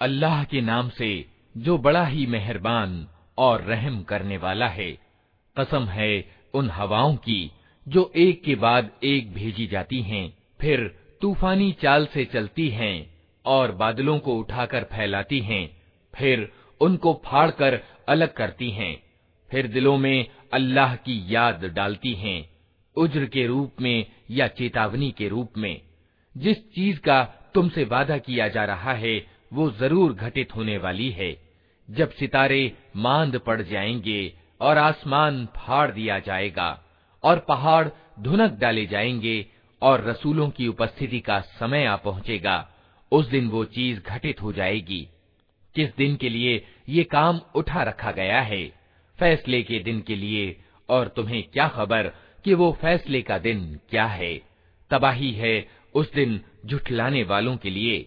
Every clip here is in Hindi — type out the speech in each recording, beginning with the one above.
अल्लाह के नाम से जो बड़ा ही मेहरबान और रहम करने वाला है कसम है उन हवाओं की जो एक के बाद एक भेजी जाती हैं फिर तूफानी चाल से चलती हैं और बादलों को उठाकर फैलाती हैं, फिर उनको फाड़कर अलग करती हैं, फिर दिलों में अल्लाह की याद डालती हैं, उज्र के रूप में या चेतावनी के रूप में। जिस चीज़ का तुमसे वादा किया जा रहा है, वो ज़रूर घटित होने वाली है। जब सितारे मांद पड़ जाएँगे और आसमान फाड़ दिया जाएगा और पहाड़ धुनक डाले जाएँगे और रसूलों की उपस्थिति का समय आ पहुंचेगा उस दिन वो चीज घटित हो जाएगी किस दिन के लिए ये काम उठा रखा गया है फैसले के दिन के लिए और तुम्हें क्या खबर कि वो फैसले का दिन क्या है तबाही है उस दिन झुठलाने वालों के लिए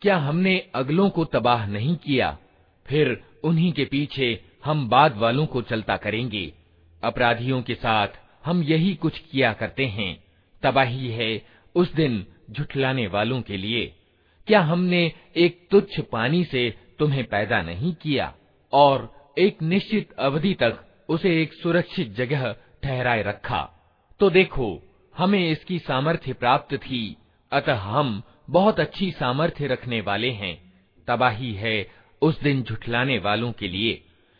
क्या हमने अगलों को तबाह नहीं किया? फिर उन्हीं के पीछे हम बाद वालों को चलता करेंगे। अपराधियों के साथ हम यही कुछ किया करते हैं। तबाही है उस दिन झुठलाने वालों के लिए। क्या हमने एक तुच्छ पानी से तुम्हें पैदा नहीं किया? और एक निश्चित अवधि तक उसे एक सुरक्षित जगह ठहराए रखा। तो देखो, हमें इसकी सामर्थ्य प्राप्त थी। अतः हम बहुत अच्छी सामर्थ्य रखने वाले हैं तबाही है उस दिन झुठलाने वालों के लिए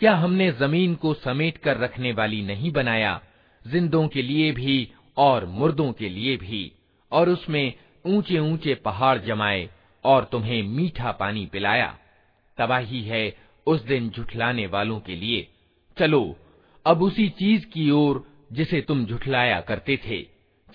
क्या हमने ज़मीन को समेट कर रखने वाली नहीं बनाया? जिंदों के लिए भी और मुर्दों के लिए भी। और उसमें ऊँचे ऊँचे पहाड़ जमाए और तुम्हें मीठा पानी पिलाया। तबाही है उस दिन झुठलाने वालों के लिए। चलो, अब उसी चीज़ की ओर जिसे तुम झुठलाया करते थे।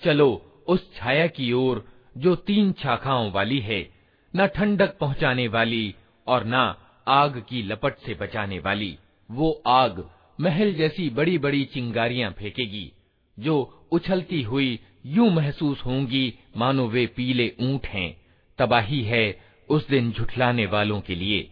चलो, उस छाया की ओर जो तीन शाखाओं वाली है। न ठंडक पहुँचाने वाली और न आग की लपट से बचाने वाली। वो आग महल जैसी बड़ी बड़ी चिंगारियां फेंकेगी जो उछलती हुई यूं महसूस होंगी मानो वे पीले ऊंट हैं तबाही है उस दिन झुठलाने वालों के लिए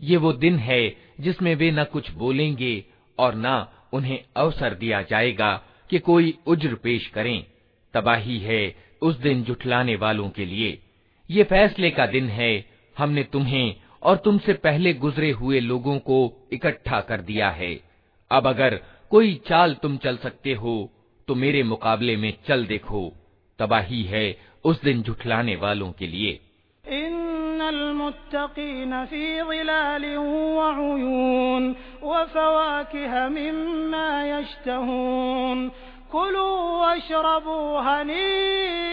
ये वो दिन है जिसमें वे न कुछ बोलेंगे और न उन्हें अवसर दिया जाएगा कि कोई उज्र पेश करें तबाही है उस दिन जुठलाने वालों के लिए, ये फैसले का दिन है, हमने तुम्हें और तुमसे पहले गुजरे हुए लोगों को इकट्ठा कर दिया है। अब अगर कोई चाल तुम चल सकते हो तो मेरे मुकाबले में चल देखो। तबाही है उस दिन झुठलाने वालों के लिए। कुलू वशरबू हनी बिमा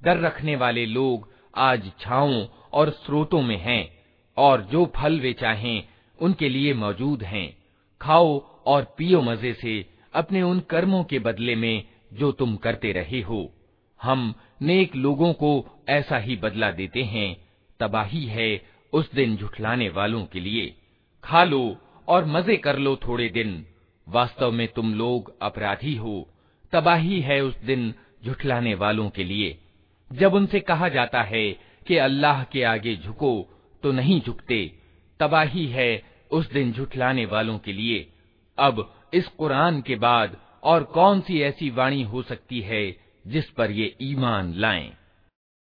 डर रखने वाले लोग आज छाओं और स्रोतों में हैं और जो फल वे चाहें उनके लिए मौजूद हैं खाओ और पियो मजे से अपने उन कर्मों के बदले में जो तुम करते रहे हो हम नेक लोगों को ऐसा ही बदला देते हैं। तबाही है उस दिन झुठलाने वालों के लिए। खा लो और मज़े कर लो थोड़े दिन। वास्तव में तुम लोग अपराधी हो। तबाही है उस दिन झुठलाने वालों के लिए। जब उनसे कहा जाता है कि अल्लाह के आगे झुको तो नहीं झुकते। तबाही है उस दिन झुठलाने वालों के लिए। अब इस कुरान के बाद और कौन सी ऐसी वाणी हो सकती है जिस पर ये ईमान लाएँ।